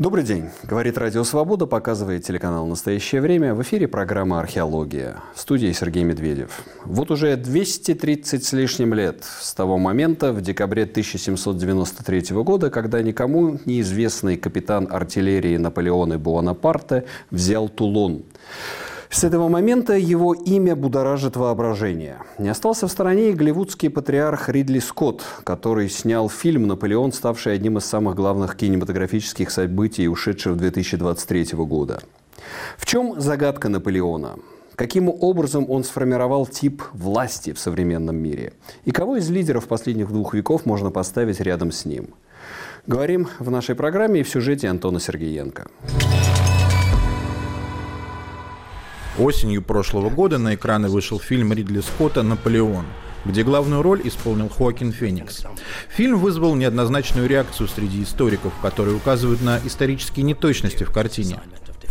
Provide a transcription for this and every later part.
Добрый день. Говорит Радио Свобода, показывает телеканал «Настоящее время». В эфире программа «Археология». В студии Сергей Медведев. Вот уже 230 с лишним лет с того момента, в декабре 1793 года, когда никому неизвестный капитан артиллерии Наполеона Буонапарте взял Тулон. С этого момента его имя будоражит воображение. Не остался в стороне и голливудский патриарх Ридли Скотт, который снял фильм «Наполеон», ставший одним из самых главных кинематографических событий, ушедшего 2023 года. В чем загадка Наполеона? Каким образом он сформировал тип власти в современном мире? И кого из лидеров последних двух веков можно поставить рядом с ним? Говорим в нашей программе и в сюжете Антона Сергеенко. Осенью прошлого года на экраны вышел фильм Ридли Скотта «Наполеон», где главную роль исполнил Хоакин Феникс. Фильм вызвал неоднозначную реакцию среди историков, которые указывают на исторические неточности в картине.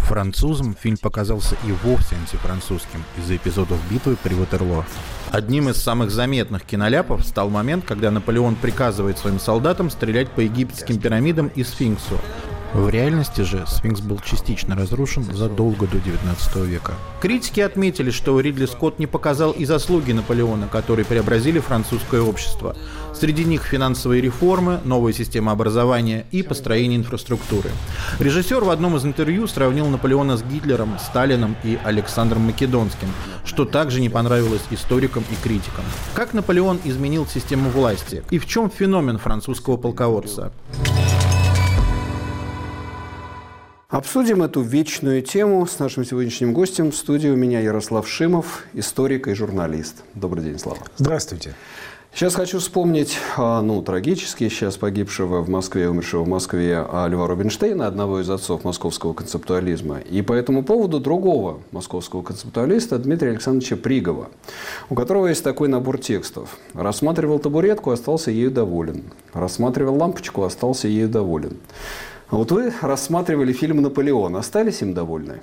Французам фильм показался и вовсе антифранцузским из-за эпизодов битвы при Ватерлоо. Одним из самых заметных киноляпов стал момент, когда Наполеон приказывает своим солдатам стрелять по египетским пирамидам и сфинксу, в реальности же сфинкс был частично разрушен задолго до 19 века. Критики отметили, что Ридли Скотт не показал и заслуги Наполеона, которые преобразили французское общество. Среди них финансовые реформы, новая система образования и построение инфраструктуры. Режиссер в одном из интервью сравнил Наполеона с Гитлером, Сталином и Александром Македонским, что также не понравилось историкам и критикам. Как Наполеон изменил систему власти и в чем феномен французского полководца? Обсудим эту вечную тему с нашим сегодняшним гостем. В студии у меня Ярослав Шимов, историк и журналист. Добрый день, Слава. Здравствуйте. Сейчас хочу вспомнить, а, ну, трагически сейчас погибшего в Москве, умершего в Москве а, Льва Рубинштейна, одного из отцов московского концептуализма, и по этому поводу другого московского концептуалиста Дмитрия Александровича Пригова, у которого есть такой набор текстов. «Рассматривал табуретку, остался ею доволен. Рассматривал лампочку, остался ею доволен. А вот вы рассматривали фильм «Наполеон». Остались им довольны?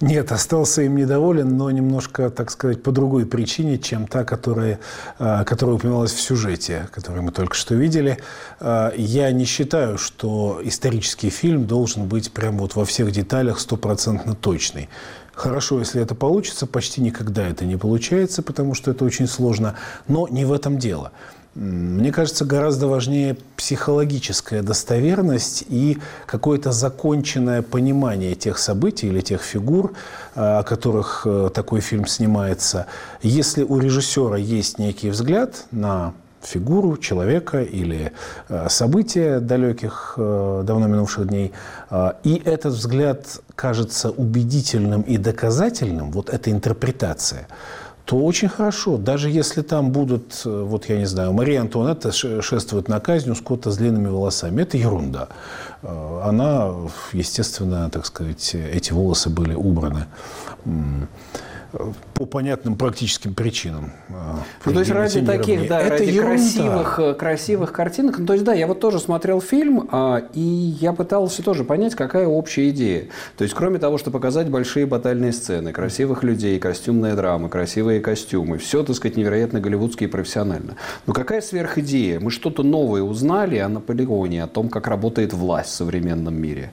Нет, остался им недоволен, но немножко, так сказать, по другой причине, чем та, которая, а, которая упоминалась в сюжете, который мы только что видели. А, я не считаю, что исторический фильм должен быть прям вот во всех деталях стопроцентно точный. Хорошо, если это получится, почти никогда это не получается, потому что это очень сложно, но не в этом дело. Мне кажется, гораздо важнее психологическая достоверность и какое-то законченное понимание тех событий или тех фигур, а, о которых э, такой фильм снимается. Если у режиссера есть некий взгляд на фигуру человека или э, события далеких, э, давно минувших дней, и этот взгляд кажется убедительным и доказательным, вот эта интерпретация – то очень хорошо. Даже если там будут, э, вот я не знаю, Мария Антуанетта шествует на казнь у Скотта с длинными волосами. Это ерунда. Э, она, естественно, так сказать, эти волосы были убраны по понятным практическим причинам. Ну, то есть ради таких, да, это ради ерунда. красивых, э, красивых картинок. Ну, то есть, да, я вот тоже смотрел фильм, а, и я пытался тоже понять, какая общая идея. То есть, кроме того, что показать большие батальные сцены, красивых людей, костюмная драма, красивые костюмы, все, так сказать, невероятно голливудски и профессионально. Но какая сверхидея? Мы что-то новое узнали о Наполеоне, о том, как работает власть в современном мире.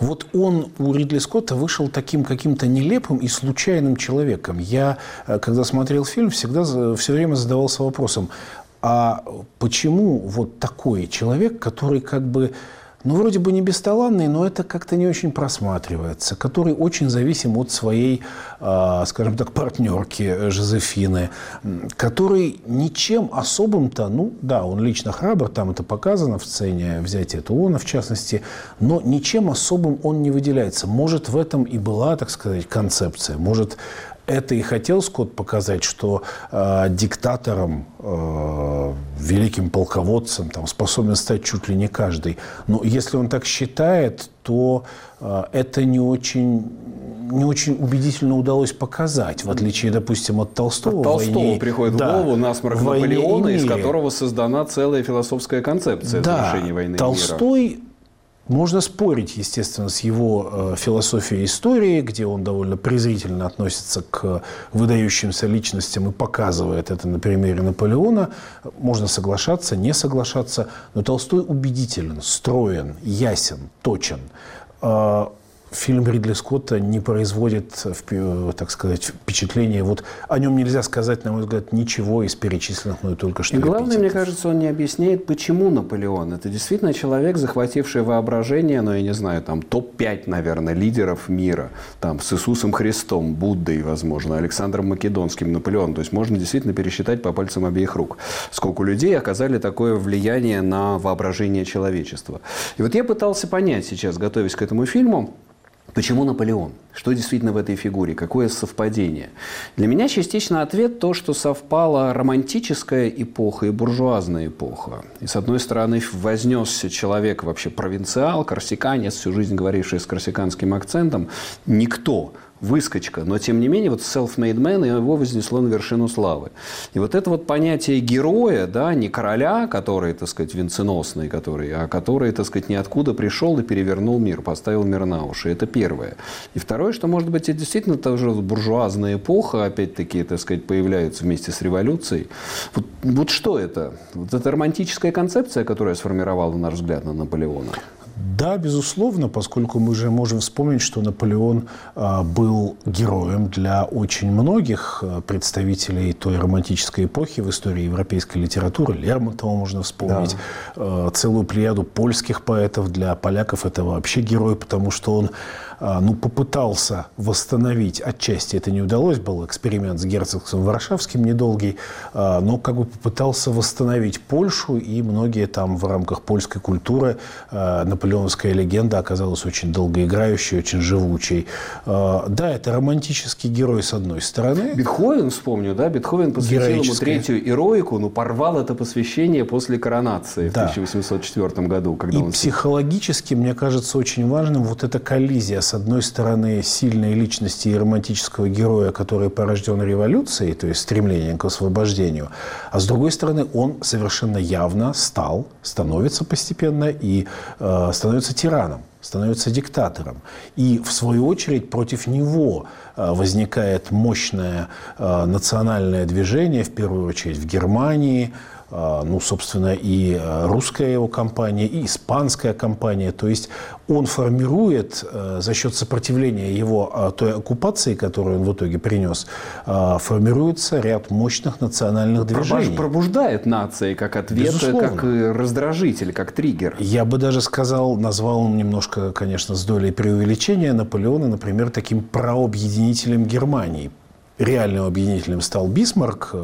Вот он у Ридли Скотта вышел таким каким-то нелепым и случайным человеком. Я, э, когда смотрел фильм, всегда все время задавался вопросом, а почему вот такой человек, который как бы ну, вроде бы не бесталанный, но это как-то не очень просматривается, который очень зависим от своей, а, скажем так, партнерки Жозефины, который ничем особым-то, ну, да, он лично храбр, там это показано в сцене взятия Тулона, в частности, но ничем особым он не выделяется. Может, в этом и была, так сказать, концепция. Может, это и хотел Скотт показать, что э, диктатором, э, великим полководцем там, способен стать чуть ли не каждый. Но если он так считает, то э, это не очень, не очень убедительно удалось показать, в отличие, допустим, от Толстого. От Толстого войне, приходит да, в голову насморк Наполеона, из которого создана целая философская концепция да, завершения войны Толстой мира можно спорить, естественно, с его э, философией истории, где он довольно презрительно относится к выдающимся личностям и показывает это на примере Наполеона. Можно соглашаться, не соглашаться, но Толстой убедителен, строен, ясен, точен. Э, фильм Ридли Скотта не производит, так сказать, впечатления. Вот о нем нельзя сказать, на мой взгляд, ничего из перечисленных мной только что. И главное, мне кажется, он не объясняет, почему Наполеон. Это действительно человек, захвативший воображение, но ну, я не знаю, там топ-5, наверное, лидеров мира. Там с Иисусом Христом, Буддой, возможно, Александром Македонским, Наполеон. То есть можно действительно пересчитать по пальцам обеих рук, сколько людей оказали такое влияние на воображение человечества. И вот я пытался понять сейчас, готовясь к этому фильму, Почему Наполеон? Что действительно в этой фигуре? Какое совпадение? Для меня частично ответ то, что совпала романтическая эпоха и буржуазная эпоха. И с одной стороны вознесся человек вообще провинциал, корсиканец, всю жизнь говоривший с корсиканским акцентом, никто – выскочка, но тем не менее вот self-made man его вознесло на вершину славы. И вот это вот понятие героя, да, не короля, который, так сказать, венценосный, который, а который, так сказать, ниоткуда пришел и перевернул мир, поставил мир на уши. Это первое. И второе, что, может быть, это действительно тоже буржуазная эпоха, опять-таки, так сказать, появляется вместе с революцией. Вот, вот что это? Вот это романтическая концепция, которая сформировала, на наш взгляд, на Наполеона? Да, безусловно, поскольку мы же можем вспомнить, что Наполеон а, был героем для очень многих а, представителей той романтической эпохи в истории европейской литературы. Лермонтова можно вспомнить, да. А, целую плеяду польских поэтов. Для поляков это вообще герой, потому что он ну, попытался восстановить, отчасти это не удалось, был эксперимент с герцогством Варшавским недолгий, а, но как бы попытался восстановить Польшу, и многие там в рамках польской культуры а, наполеоновская легенда оказалась очень долгоиграющей, очень живучей. Да, это романтический герой с одной стороны. Бетховен, вспомню, да, Бетховен посвятил ему третью ироику, но порвал это посвящение после коронации да. в 1804 году. Когда и он... психологически, мне кажется, очень важным вот эта коллизия с одной стороны, сильной личности и романтического героя, который порожден революцией, то есть стремлением к освобождению, а с другой стороны, он совершенно явно стал, становится постепенно и э, становится тираном становится диктатором. И, в свою очередь, против него э, возникает мощное э, национальное движение, в первую очередь в Германии, ну, собственно, и а, русская его компания, и испанская компания. То есть он формирует а, за счет сопротивления его той оккупации, которую он в итоге принес, формируется ряд мощных национальных движений. Пробуждает нации как ответ, Безусловно. как раздражитель, как триггер. Я бы даже сказал, назвал он немножко, конечно, с долей преувеличения Наполеона, например, таким прообъединителем Германии реальным объединителем стал Бисмарк,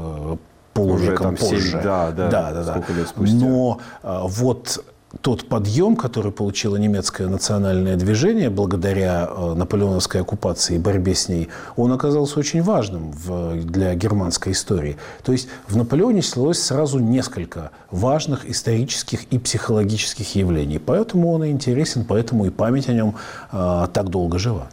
полувеком позже. 7, да, да, да, да, да. лет спустя. Но а, вот тот подъем, который получило немецкое национальное движение благодаря э, наполеоновской оккупации и борьбе с ней, он оказался очень важным в, для германской истории. То есть в Наполеоне слилось сразу несколько важных исторических и психологических явлений. Поэтому он и интересен, поэтому и память о нем э, так долго жива.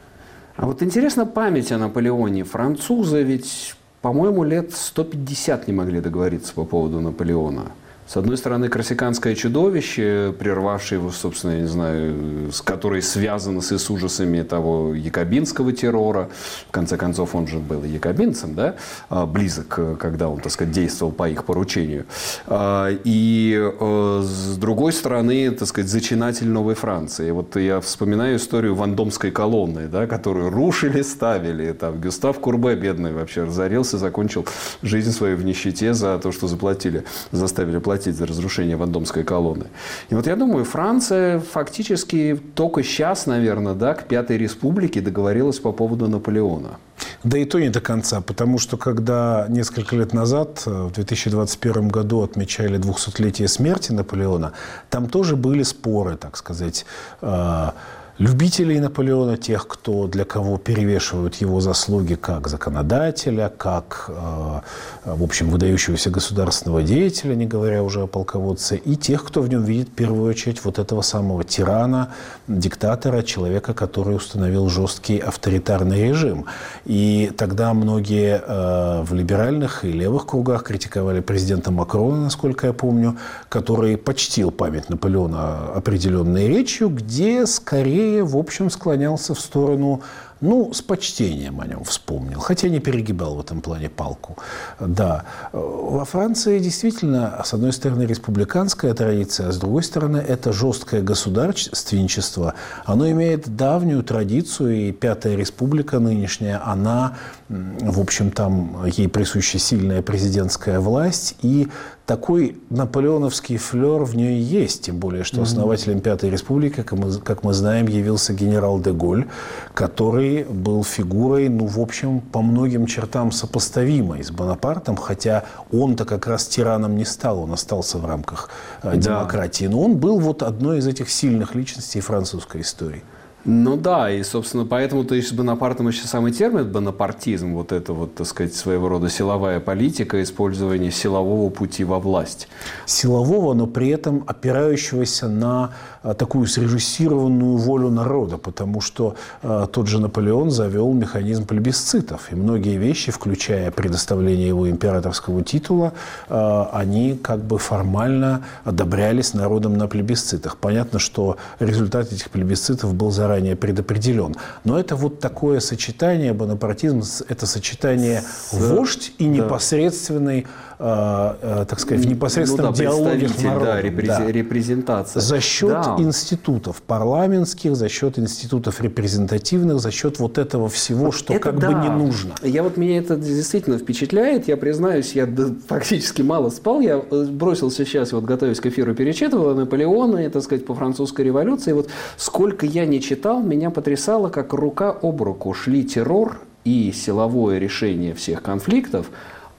А вот интересно память о Наполеоне. Французы ведь по-моему, лет 150 не могли договориться по поводу Наполеона. С одной стороны, корсиканское чудовище, прервавшее его, собственно, я не знаю, с которой связано с, с ужасами того якобинского террора. В конце концов, он же был якобинцем, да, а, близок, когда он, так сказать, действовал по их поручению. А, и э, с другой стороны, так сказать, зачинатель Новой Франции. Вот я вспоминаю историю Вандомской колонны, да, которую рушили, ставили. Там Гюстав Курбе, бедный, вообще разорился, закончил жизнь свою в нищете за то, что заплатили, заставили платить платить за разрушение Вандомской колонны. И вот я думаю, Франция фактически только сейчас, наверное, да, к Пятой Республике договорилась по поводу Наполеона. Да и то не до конца, потому что когда несколько лет назад, э, в 2021 году, отмечали 200-летие смерти Наполеона, там тоже были споры, так сказать, э, любителей Наполеона, тех, кто, для кого перевешивают его заслуги как законодателя, как, э, в общем, выдающегося государственного деятеля, не говоря уже о полководце, и тех, кто в нем видит в первую очередь вот этого самого тирана, диктатора, человека, который установил жесткий авторитарный режим. И тогда многие э, в либеральных и левых кругах критиковали президента Макрона, насколько я помню, который почтил память Наполеона определенной речью, где скорее скорее, в общем, склонялся в сторону ну, с почтением о нем вспомнил, хотя не перегибал в этом плане палку. Да, во Франции действительно, с одной стороны, республиканская традиция, а с другой стороны, это жесткое государственничество. Оно имеет давнюю традицию, и Пятая Республика нынешняя, она, в общем, там ей присуща сильная президентская власть, и такой наполеоновский флер в ней есть, тем более, что основателем Пятой Республики, как мы, как мы знаем, явился генерал де Голь, который был фигурой, ну, в общем, по многим чертам сопоставимой с Бонапартом, хотя он-то как раз тираном не стал, он остался в рамках э, да. демократии, но он был вот одной из этих сильных личностей французской истории. Ну да, и, собственно, поэтому то есть с Бонапартом еще самый термин бонапартизм, вот это вот, так сказать, своего рода силовая политика, использование силового пути во власть. Силового, но при этом опирающегося на такую срежиссированную волю народа, потому что а, тот же Наполеон завел механизм плебисцитов, и многие вещи, включая предоставление его императорского титула, а, они как бы формально одобрялись народом на плебисцитах. Понятно, что результат этих плебисцитов был заранее предопределен. Но это вот такое сочетание, бонапартизм, это сочетание С... вождь и непосредственный да так сказать, в непосредственном ну, да, диалоге с народом. Да, репрез... да. репрезентация. За счет да. институтов парламентских, за счет институтов репрезентативных, за счет вот этого всего, что это как да. бы не нужно. Я вот меня это действительно впечатляет. Я признаюсь, я фактически мало спал. Я э, бросился сейчас, вот готовясь к эфиру, перечитывал Наполеона, и, так сказать, по французской революции. Вот сколько я не читал, меня потрясало, как рука об руку шли террор и силовое решение всех конфликтов –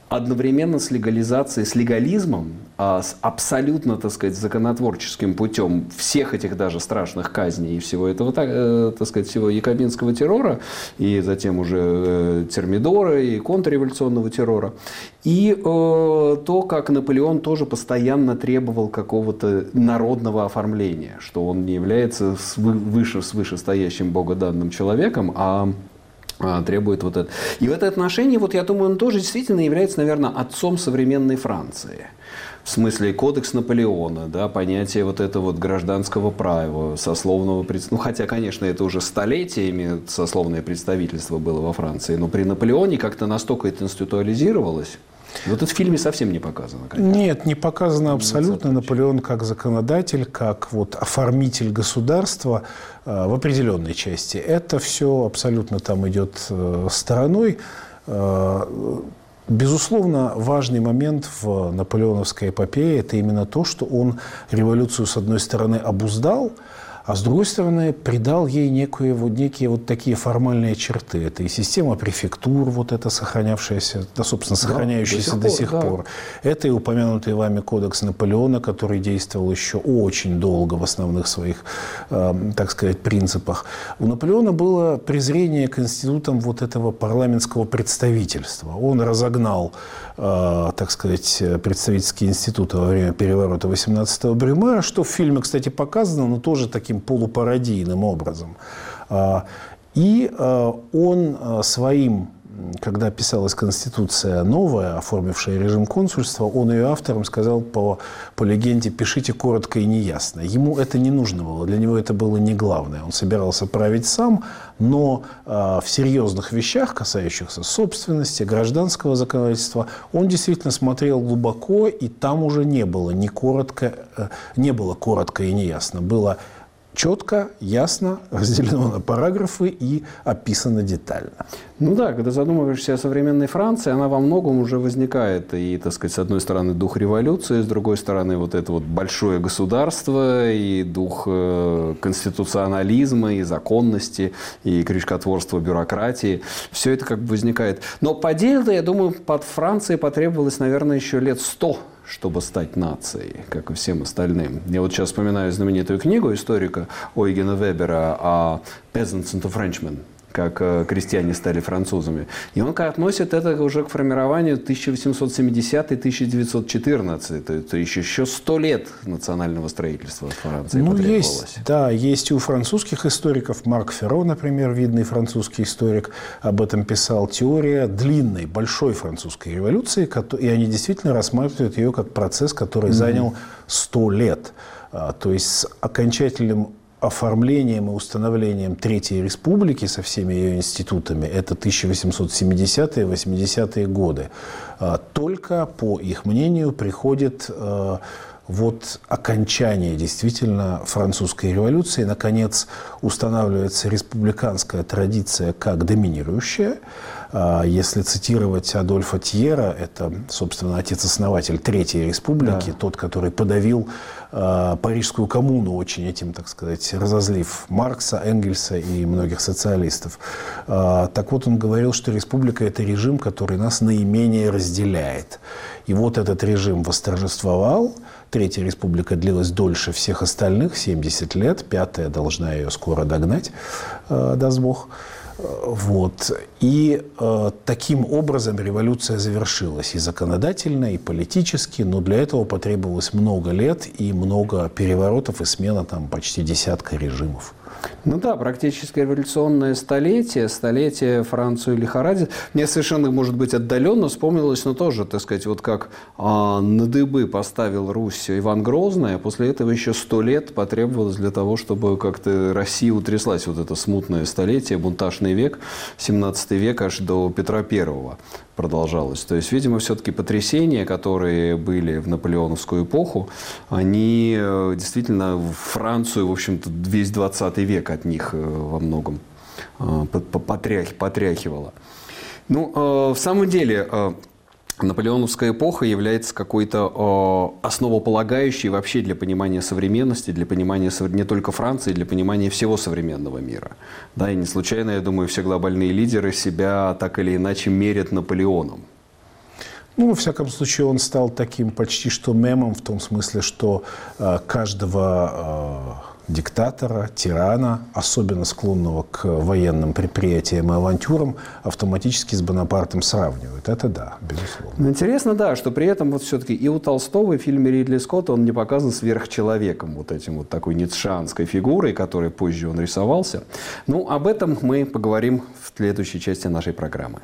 одновременно с легализацией, с легализмом, а с абсолютно, так сказать, законотворческим путем всех этих даже страшных казней и всего этого, так, э, так сказать, всего якобинского террора, и затем уже э, термидора и контрреволюционного террора, и э, то, как Наполеон тоже постоянно требовал какого-то народного оформления, что он не является выше, с вышестоящим богоданным человеком, а, требует вот это. И в это отношение, вот я думаю, он тоже действительно является, наверное, отцом современной Франции. В смысле кодекс Наполеона, да, понятие вот этого вот гражданского права, сословного представительства. Ну, хотя, конечно, это уже столетиями сословное представительство было во Франции, но при Наполеоне как-то настолько это институализировалось, вот это в фильме совсем не показано. Конечно. Нет, не показано абсолютно. Наполеон как законодатель, как вот оформитель государства э, в определенной части. Это все абсолютно там идет э, стороной. Э, безусловно, важный момент в наполеоновской эпопее – это именно то, что он революцию, с одной стороны, обуздал, а с другой стороны придал ей некие вот, некие вот такие формальные черты. Это и система префектур, вот это сохранявшаяся, да, собственно, сохраняющаяся да, до сих, до сих пор. Да. Это и упомянутый вами кодекс Наполеона, который действовал еще очень долго в основных своих, э, так сказать, принципах. У Наполеона было презрение к институтам вот этого парламентского представительства. Он разогнал, так сказать, представительские институты во время переворота 18-го Брюмера, что в фильме, кстати, показано, но тоже таким полупародийным образом. А, и а, он своим когда писалась Конституция новая, оформившая режим консульства, он ее авторам сказал по, по легенде «пишите коротко и неясно». Ему это не нужно было, для него это было не главное. Он собирался править сам, но э, в серьезных вещах, касающихся собственности, гражданского законодательства, он действительно смотрел глубоко, и там уже не было, не коротко, э, не было коротко и неясно. Было четко, ясно разделено на параграфы и описано детально. Ну да, когда задумываешься о современной Франции, она во многом уже возникает. И, так сказать, с одной стороны, дух революции, с другой стороны, вот это вот большое государство, и дух э, конституционализма, и законности, и крючкотворства бюрократии. Все это как бы возникает. Но по делу, я думаю, под Францией потребовалось, наверное, еще лет сто чтобы стать нацией, как и всем остальным. Я вот сейчас вспоминаю знаменитую книгу историка Ойгена Вебера о «Peasants and Frenchmen», как э, крестьяне стали французами. И он относит это уже к формированию 1870-1914, то, то еще, еще сто лет национального строительства Франции ну, есть, да, есть у французских историков, Марк Ферро, например, видный французский историк, об этом писал, теория длинной, большой французской революции, и они действительно рассматривают ее как процесс, который mm-hmm. занял сто лет. А, то есть с окончательным оформлением и установлением Третьей Республики со всеми ее институтами, это 1870-е, 80-е годы, а, только, по их мнению, приходит а, вот окончание действительно французской революции. Наконец устанавливается республиканская традиция как доминирующая. А, если цитировать Адольфа Тьера, это, собственно, отец-основатель Третьей Республики, да. тот, который подавил э, Парижскую коммуну, очень этим, так сказать, разозлив Маркса, Энгельса и многих социалистов. Э, так вот, он говорил, что республика – это режим, который нас наименее разделяет. И вот этот режим восторжествовал, Третья республика длилась дольше всех остальных, 70 лет, пятая должна ее скоро догнать, даст Бог. Вот. И э, таким образом революция завершилась и законодательно, и политически, но для этого потребовалось много лет и много переворотов и смена там почти десятка режимов. Ну да, практически революционное столетие, столетие Францию лихорадит. Мне совершенно, может быть, отдаленно вспомнилось, но тоже, так сказать, вот как а, на дыбы поставил Русь Иван Грозный, а после этого еще сто лет потребовалось для того, чтобы как-то Россия утряслась. Вот это смутное столетие, бунтажный век, 17 век аж до Петра Первого продолжалось. То есть, видимо, все-таки потрясения, которые были в наполеоновскую эпоху, они э, действительно Францию, в общем-то, весь 20 век от них э, во многом э, потрях, потряхивало. Ну, в самом деле, Наполеоновская эпоха является какой-то э, основополагающей вообще для понимания современности, для понимания не только Франции, для понимания всего современного мира. Да, и не случайно, я думаю, все глобальные лидеры себя так или иначе мерят Наполеоном. Ну, во всяком случае, он стал таким почти что мемом в том смысле, что э, каждого э, диктатора, тирана, особенно склонного к военным предприятиям и авантюрам, автоматически с Бонапартом сравнивают. Это да, безусловно. Ну, интересно, да, что при этом вот все-таки и у Толстого, и в фильме Ридли Скотта он не показан сверхчеловеком, вот этим вот такой ницшанской фигурой, которой позже он рисовался. Ну, об этом мы поговорим в следующей части нашей программы.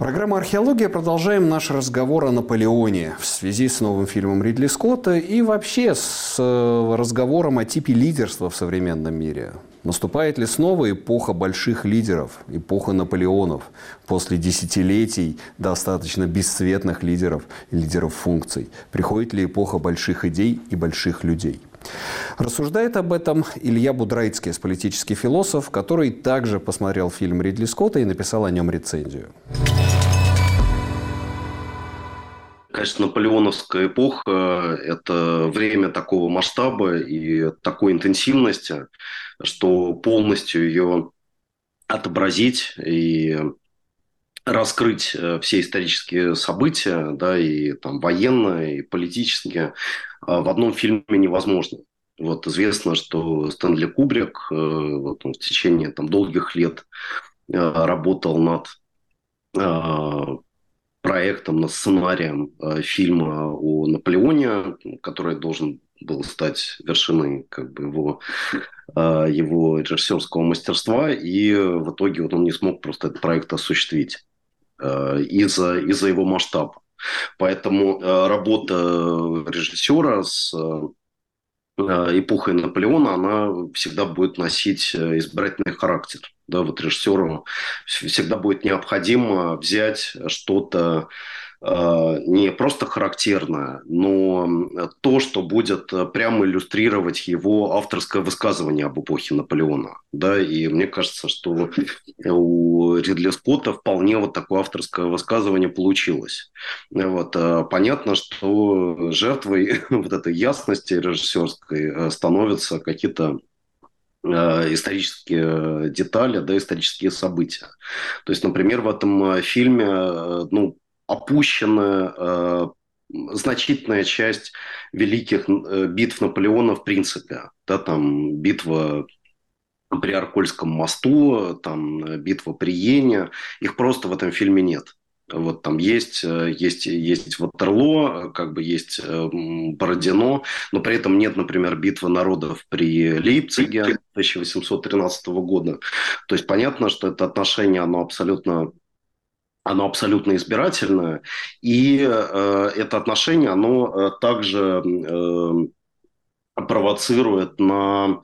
Программа «Археология». Продолжаем наш разговор о Наполеоне в связи с новым фильмом Ридли Скотта и вообще с э, разговором о типе лидерства в современном мире. Наступает ли снова эпоха больших лидеров, эпоха Наполеонов, после десятилетий достаточно бесцветных лидеров, лидеров функций? Приходит ли эпоха больших идей и больших людей? Рассуждает об этом Илья Будрайцкий, политический философ, который также посмотрел фильм Ридли Скотта и написал о нем рецензию. Конечно, наполеоновская эпоха – это время такого масштаба и такой интенсивности, что полностью ее отобразить и раскрыть э, все исторические события, да, и там военные, и политические, в одном фильме невозможно. Вот известно, что Стэнли Кубрик э, вот он в течение там, долгих лет э, работал над проектом, над сценарием э, фильма о Наполеоне, который должен был стать вершиной как бы, его, э, его режиссерского мастерства, и в итоге вот он не смог просто этот проект осуществить э, из-за из его масштаба. Поэтому работа режиссера с эпохой Наполеона, она всегда будет носить избирательный характер. Да, вот режиссеру всегда будет необходимо взять что-то э, не просто характерное, но то, что будет прямо иллюстрировать его авторское высказывание об эпохе Наполеона. Да, и мне кажется, что у Ридли Скотта вполне вот такое авторское высказывание получилось. Вот. Э, понятно, что жертвой вот этой ясности режиссерской э, становятся какие-то Э, исторические детали, да, исторические события. То есть, например, в этом э, фильме, э, ну, опущена значительная часть великих битв Наполеона в принципе. Да, там битва при Аркольском мосту, там битва при Йене. Их просто в этом фильме нет. Вот там есть, э, есть, есть Ватерло, как бы есть э, Бородино, но при этом нет, например, битвы народов при Лейпциге 1813 года. То есть понятно, что это отношение, оно абсолютно оно абсолютно избирательное, и э, это отношение, оно э, также э, провоцирует на,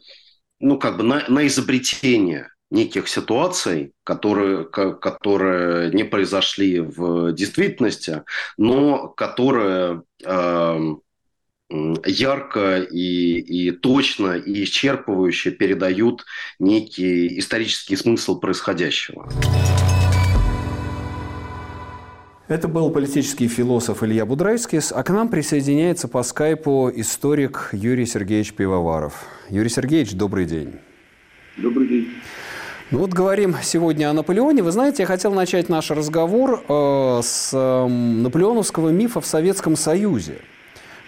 ну, как бы на, на изобретение неких ситуаций, которые, которые не произошли в действительности, но которые э, ярко и, и точно и исчерпывающе передают некий исторический смысл происходящего. Это был политический философ Илья Будрайскис, а к нам присоединяется по скайпу историк Юрий Сергеевич Пивоваров. Юрий Сергеевич, добрый день. Добрый день. Ну вот говорим сегодня о Наполеоне. Вы знаете, я хотел начать наш разговор э, с э, наполеоновского мифа в Советском Союзе.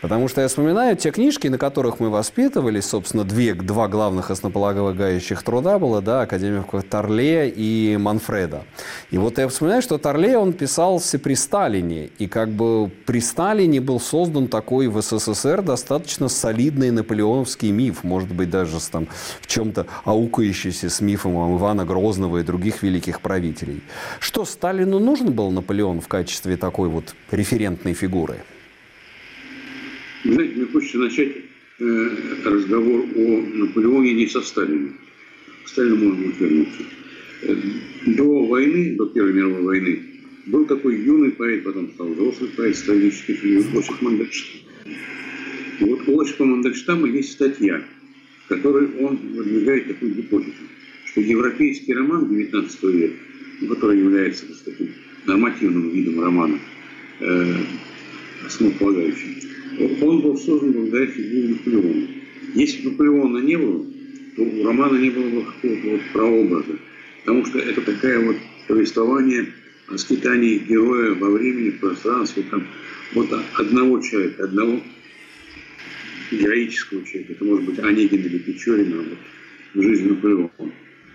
Потому что я вспоминаю те книжки, на которых мы воспитывались, собственно, две, два главных основополагающих труда было, да, академиков Торле и Манфреда. И вот я вспоминаю, что Торле, он писался при Сталине, и как бы при Сталине был создан такой в СССР достаточно солидный наполеоновский миф, может быть, даже с, там, в чем-то аукающийся с мифом Ивана Грозного и других великих правителей. Что, Сталину нужен был Наполеон в качестве такой вот референтной фигуры? Знаете, мне хочется начать э, разговор о Наполеоне не со Сталиным. К Сталину можно будет вернуться. Э, до войны, до Первой мировой войны, был такой юный поэт, потом стал взрослый поэт, стратегический фигур Осип Мандельштам. Вот у Осипа Мандельштама есть статья, в которой он выдвигает такую гипотезу, что европейский роман XIX века, который является таким нормативным видом романа, э, основополагающим, он был создан благодаря фигуре Наполеона. Если бы Наполеона не было, то у романа не было бы какого-то вот прообраза. Потому что это такое вот повествование о скитании героя во времени, в пространстве, там, вот одного человека, одного героического человека. Это может быть Онегин или Печорин, а вот жизни Наполеона.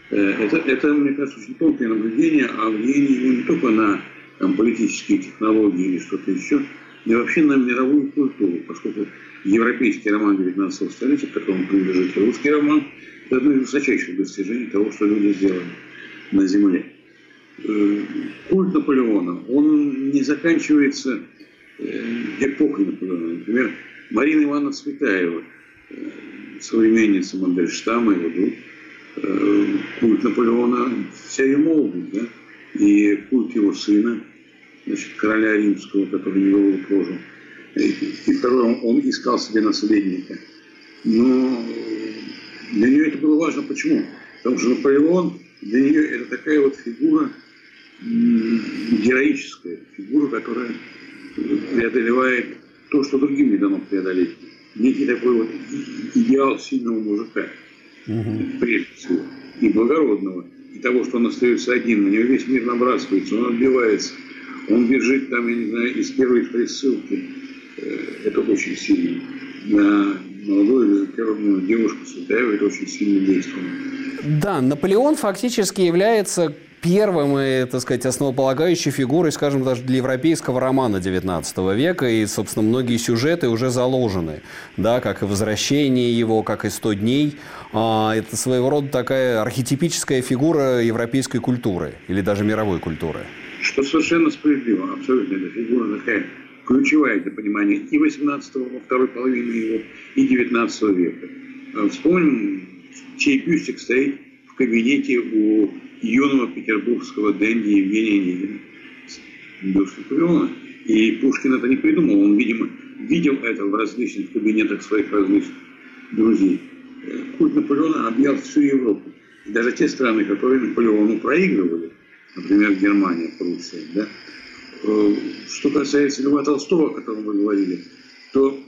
Э, это, это, мне кажется, очень тонкое наблюдение о влиянии его не только на там, политические технологии или что-то еще, и вообще на мировую культуру, поскольку европейский роман 19 столетия, к которому принадлежит русский роман, это одно из высочайших достижений того, что люди сделали на Земле. Э, культ Наполеона, он не заканчивается э, эпохой Наполеона. Например, Марина Ивановна Цветаева, э, современница Мандельштама, его друг, культ Наполеона, вся ее молодость, да? и культ его сына – значит, короля римского, который не был прожил. И второе, он искал себе наследника. Но для нее это было важно. Почему? Потому что Наполеон для нее это такая вот фигура героическая, фигура, которая преодолевает то, что другим не дано преодолеть. Некий такой вот идеал сильного мужика, угу. прежде всего, и благородного, и того, что он остается один, на него весь мир набрасывается, он отбивается – он бежит там, я не знаю, из первой присылки. Э, это очень сильно. На молодую безответственную девушку Светаева это очень сильно действует. Да, Наполеон фактически является первым и, так сказать, основополагающей фигурой, скажем, даже для европейского романа XIX века. И, собственно, многие сюжеты уже заложены, да, как и «Возвращение его», как и «100 дней». А, это своего рода такая архетипическая фигура европейской культуры или даже мировой культуры что совершенно справедливо, абсолютно эта фигура такая ключевая для понимания и 18-го, во второй половины его, и 19 века. А вспомним, чей бюстик стоит в кабинете у юного петербургского дэнди Евгения Онегина. Бюст Наполеона. И Пушкин это не придумал, он, видимо, видел это в различных кабинетах своих различных друзей. Культ Наполеона объял всю Европу. И даже те страны, которые Наполеону проигрывали, например, Германия, Пруссия. Да? Э, что касается Льва Толстого, о котором вы говорили, то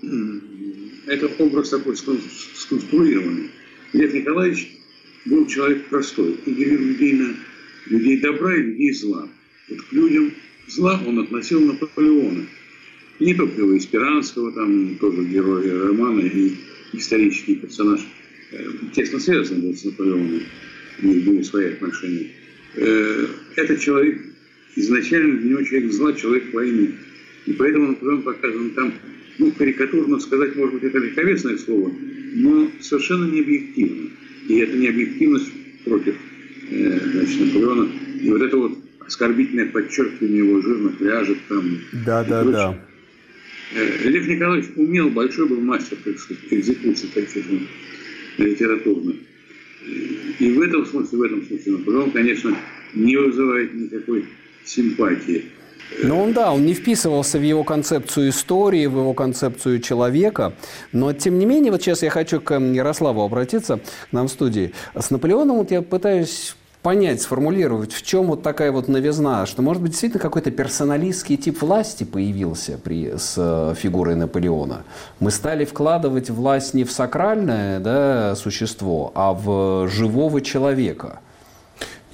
это образ такой сконструированный. Лев Николаевич был человек простой и делил людей на людей добра и людей зла. Вот к людям зла он относил Наполеона. И не только его, Испиранского, там тоже герой романа и исторический персонаж, э, тесно связан был с Наполеоном, них были свои отношения. Э, этот человек изначально для него человек зла, человек войны. И поэтому Наполеон показан там, ну, карикатурно сказать, может быть, это легковесное слово, но совершенно не объективно. И это не объективность против э, значит, Наполеона. И вот это вот оскорбительное подчеркивание его жирных ляжек там. Да, да, прочее. да. Э, Лев Николаевич умел, большой был мастер, так сказать, экзекуции таких литературных. И в этом смысле, в этом смысле Наполеон, конечно, не вызывает никакой симпатии. Ну, он, да, он не вписывался в его концепцию истории, в его концепцию человека. Но, тем не менее, вот сейчас я хочу к Ярославу обратиться, к нам в студии. С Наполеоном вот я пытаюсь понять, сформулировать, в чем вот такая вот новизна, что, может быть, действительно какой-то персоналистский тип власти появился при, с э, фигурой Наполеона. Мы стали вкладывать власть не в сакральное да, существо, а в живого человека –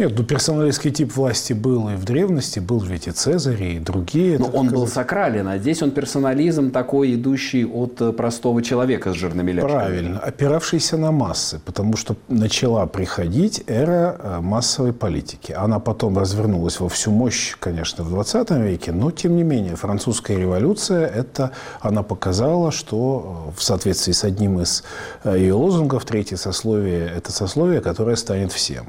нет, ну персоналистский тип власти был и в древности, был ведь и Цезарь, и другие. Но он был сакрален, а здесь он персонализм такой, идущий от э, простого человека с жирными ляжками. Правильно, опиравшийся на массы, потому что начала приходить эра э, массовой политики. Она потом развернулась во всю мощь, конечно, в 20 веке, но тем не менее французская революция, это она показала, что э, в соответствии с одним из ее лозунгов, третье сословие – это сословие, которое станет всем.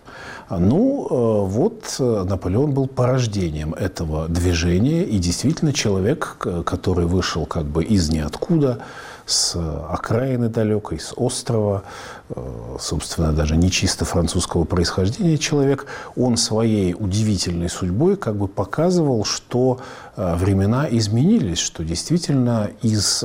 Ну, э, вот э, Наполеон был порождением этого движения, и действительно человек, который вышел как бы из ниоткуда, с окраины далекой, с острова, э, собственно, даже не чисто французского происхождения человек, он своей удивительной судьбой как бы показывал, что времена изменились, что действительно из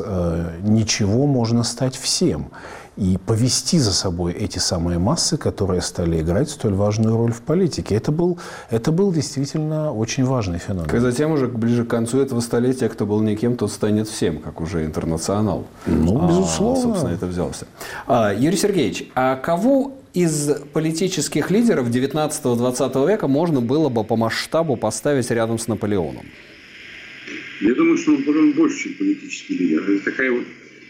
ничего можно стать всем и повести за собой эти самые массы, которые стали играть столь важную роль в политике. Это был, это был действительно очень важный феномен. И затем уже ближе к концу этого столетия, кто был никем, тот станет всем, как уже интернационал. Ну, а, безусловно. собственно, это взялся. А, Юрий Сергеевич, а кого из политических лидеров 19-20 века можно было бы по масштабу поставить рядом с Наполеоном? Я думаю, что Наполеон больше, чем политический лидер. Это такая вот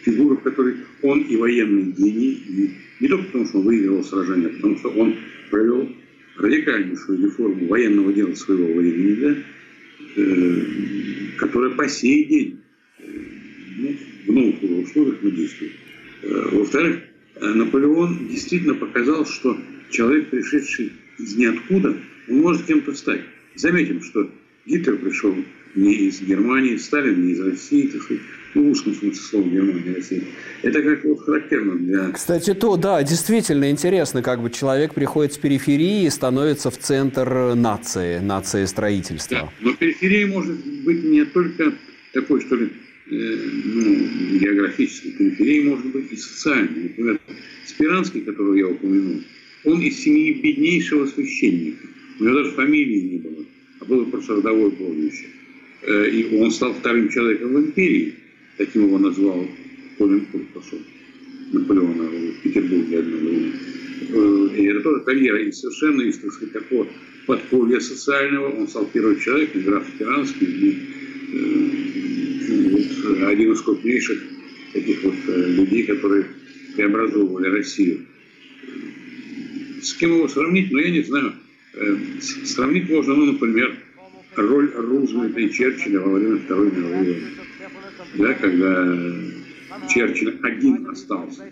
фигура, в которой он и военный гений, и не только потому, что он выиграл сражение, а потому что он провел радикальнейшую реформу военного дела своего времени, да, э, которая по сей день э, ну, в новых условиях мы действует. Э, во-вторых, Наполеон действительно показал, что человек, пришедший из ниоткуда, он может кем-то стать. Заметим, что Гитлер пришел не из Германии, Сталин не из России, так сказать ну, в узком смысле слова Германия, Россия. Это как вот характерно для... Кстати, то, да, действительно интересно, как бы человек приходит с периферии и становится в центр нации, нации строительства. Да, но периферия может быть не только такой, что ли, э, ну, географической периферии, может быть и социальной. Например, Спиранский, которого я упомянул, он из семьи беднейшего священника. У него даже фамилии не было, а было просто родовое прозвище. Э, и он стал вторым человеком в империи таким его назвал Колин Курпасов, Наполеона в Петербурге одно время. Э, и это тоже карьера, и совершенно из, так сказать, такого подполья социального, он стал первым человеком, граф Тиранский, и э, вот, один из крупнейших таких вот э, людей, которые преобразовывали Россию. С кем его сравнить? Ну, я не знаю. Сравнить можно, ну, например, роль Рузвельта и Черчилля во время Второй мировой войны да, когда Черчилль один остался.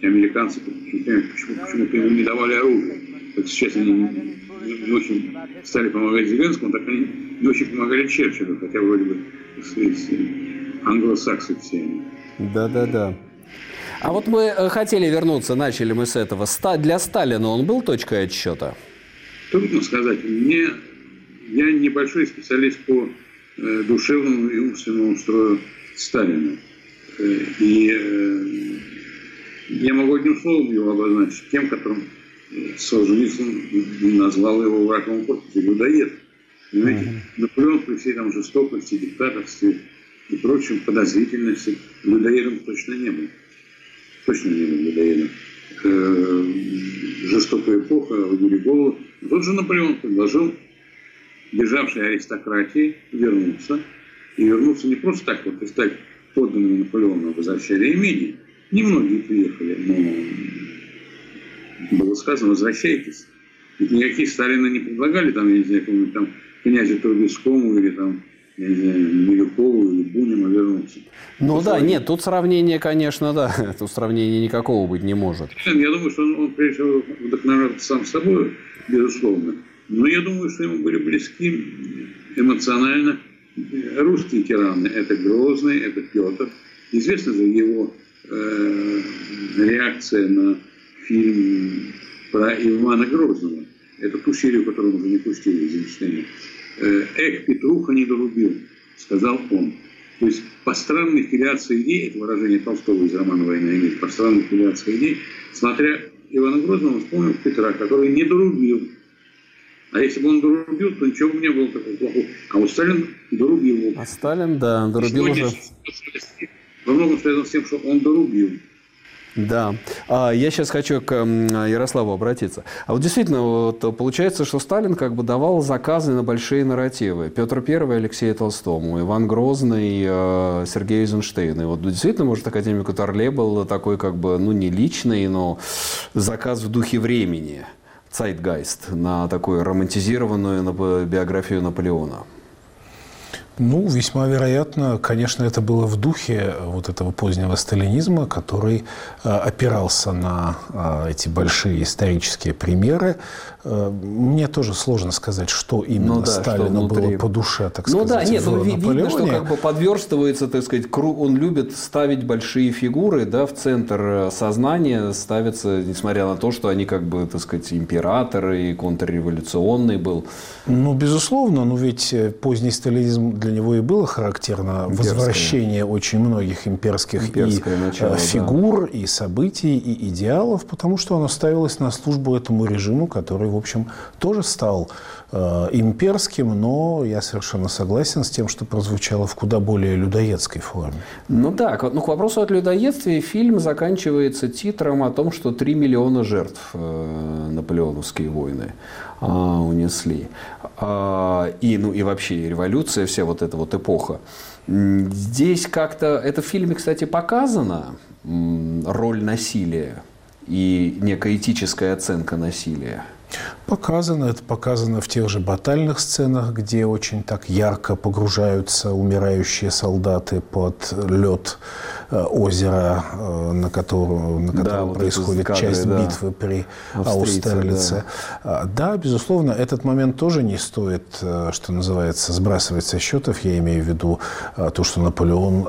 И американцы почему-то ему не давали оружие. Так сейчас они не, не очень стали помогать Зеленскому, так они не очень помогали Черчиллю, хотя вроде бы англосаксы все они. Да-да-да. А вот мы э, хотели вернуться, начали мы с этого. Для Сталина он был точкой отсчета? Трудно сказать. Мне, я небольшой специалист по э, душевному и умственному строю Сталина. Э, и э, я могу одним словом его обозначить, тем, которым Солженицын назвал его врагом корпуса, людоед. Понимаете, uh-huh. Наполеон при всей там жестокости, диктаторстве и прочем подозрительности людоедом точно не был. Точно не был людоедом. Жестокая эпоха, голову. Тот же Наполеон предложил бежавшей аристократии вернуться. И вернуться не просто так вот и стать подданными Наполеона, возвращали имение. Немногие приехали, но было сказано, возвращайтесь. Ведь никакие Сталина не предлагали, там, я не знаю, там, князю Трубецкому или там я не знаю, Милюкову или Бунину вернуться. Ну да, нет, тут сравнение, конечно, да. Тут сравнения никакого быть не может. Я думаю, что он, он прежде всего вдохновлялся сам собой, безусловно. Но я думаю, что ему были близки эмоционально русские тираны. Это Грозный, это Петр. Известна же его э, реакция на фильм про Ивана Грозного. Это ту серию, которую уже не пустили из мечтания. Э, «Эх, Петруха не дорубил», сказал он. То есть по странной филиации идей, это выражение Толстого из романа «Война и мир», по странной филиации идей, смотря Ивана Грозного, вспомнил Петра, который не дорубил. А если бы он дорубил, то ничего бы не было такого плохого. А вот Сталин дорубил. А Сталин, да, дорубил уже. Во многом связано с тем, что он дорубил. Да. А я сейчас хочу к Ярославу обратиться. А вот действительно, вот получается, что Сталин как бы давал заказы на большие нарративы. Петр I Алексею Толстому, Иван Грозный э, Сергей Эйзенштейн. И вот действительно, может, академику Торле был такой как бы, ну, не личный, но заказ в духе времени. Цайтгайст на такую романтизированную биографию Наполеона. Ну, весьма вероятно, конечно, это было в духе вот этого позднего сталинизма, который э, опирался на э, эти большие исторические примеры. Э, мне тоже сложно сказать, что именно ну, да, Сталину что было по душе, так ну, сказать. Ну да, нет, ну, видно, что как бы подверстывается, так сказать, круг, он любит ставить большие фигуры, да, в центр э, сознания ставятся, несмотря на то, что они как бы, так сказать, императоры и контрреволюционный был. Ну, безусловно, но ведь э, поздний сталинизм для него и было характерно Имперское. возвращение очень многих имперских и начало, фигур, да. и событий, и идеалов, потому что оно ставилось на службу этому режиму, который, в общем, тоже стал э, имперским, но я совершенно согласен с тем, что прозвучало в куда более людоедской форме. Ну да, ну, к вопросу о людоедстве фильм заканчивается титром о том, что 3 миллиона жертв э, наполеоновские войны а, унесли. А, и, ну, и вообще революция, вся вот эта вот эпоха. Здесь как-то, это в фильме, кстати, показано, роль насилия и некая этическая оценка насилия. Показано. Это показано в тех же батальных сценах, где очень так ярко погружаются умирающие солдаты под лед э, озера, э, на котором, на котором да, происходит кадры, часть да. битвы при Аустерлице. Да. А, да, безусловно, этот момент тоже не стоит, э, что называется, сбрасывать со счетов. Я имею в виду то, что Наполеон,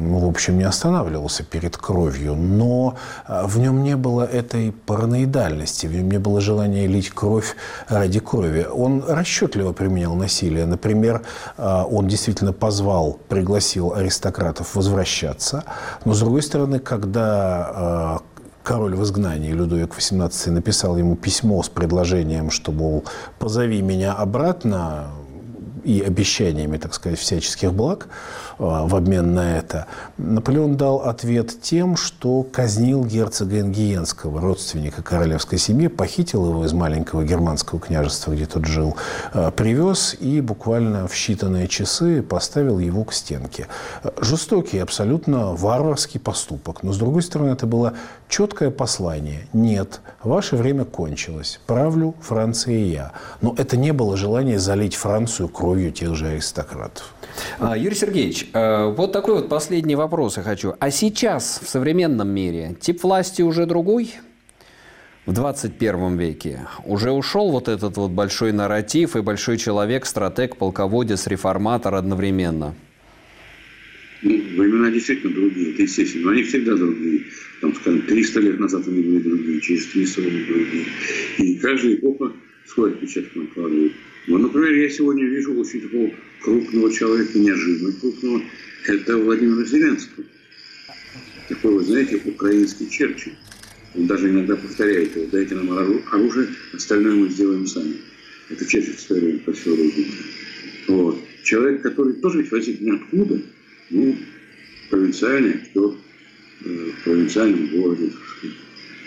ну, в общем, не останавливался перед кровью, но в нем не было этой параноидальности, в нем не было желания лить кровь ради крови. Он расчетливо применял насилие. Например, он действительно позвал, пригласил аристократов возвращаться. Но, с другой стороны, когда а, король в изгнании Людовик XVIII написал ему письмо с предложением, что, мол, позови меня обратно и обещаниями, так сказать, всяческих благ, а, в обмен на это, Наполеон дал ответ тем, что казнил герцога Энгиенского, родственника королевской семьи, похитил его из маленького германского княжества, где тот жил, а, привез и буквально в считанные часы поставил его к стенке. Жестокий, абсолютно варварский поступок. Но, с другой стороны, это было четкое послание. Нет, ваше время кончилось. Правлю Франция и я. Но это не было желание залить Францию кровью тех же аристократов. А, Юрий Сергеевич, э, вот такой вот последний вопрос я хочу. А сейчас в современном мире тип власти уже другой? В 21 веке уже ушел вот этот вот большой нарратив и большой человек, стратег, полководец, реформатор одновременно? Ну, времена действительно другие, это естественно. Но они всегда другие. Там, скажем, 300 лет назад они были другие, через 300 лет другие. И каждая эпоха свой отпечаток накладывает. Ну, например, я сегодня вижу очень такого крупного человека, неожиданно крупного, это Владимир Зеленский. Такой, вы знаете, украинский Черчилль. Он даже иногда повторяет его, дайте нам оружие, остальное мы сделаем сами. Это Черчилль время по всему родине. Вот. Человек, который тоже ведь возник ниоткуда, ну, провинциальный актер, э, в провинциальном городе,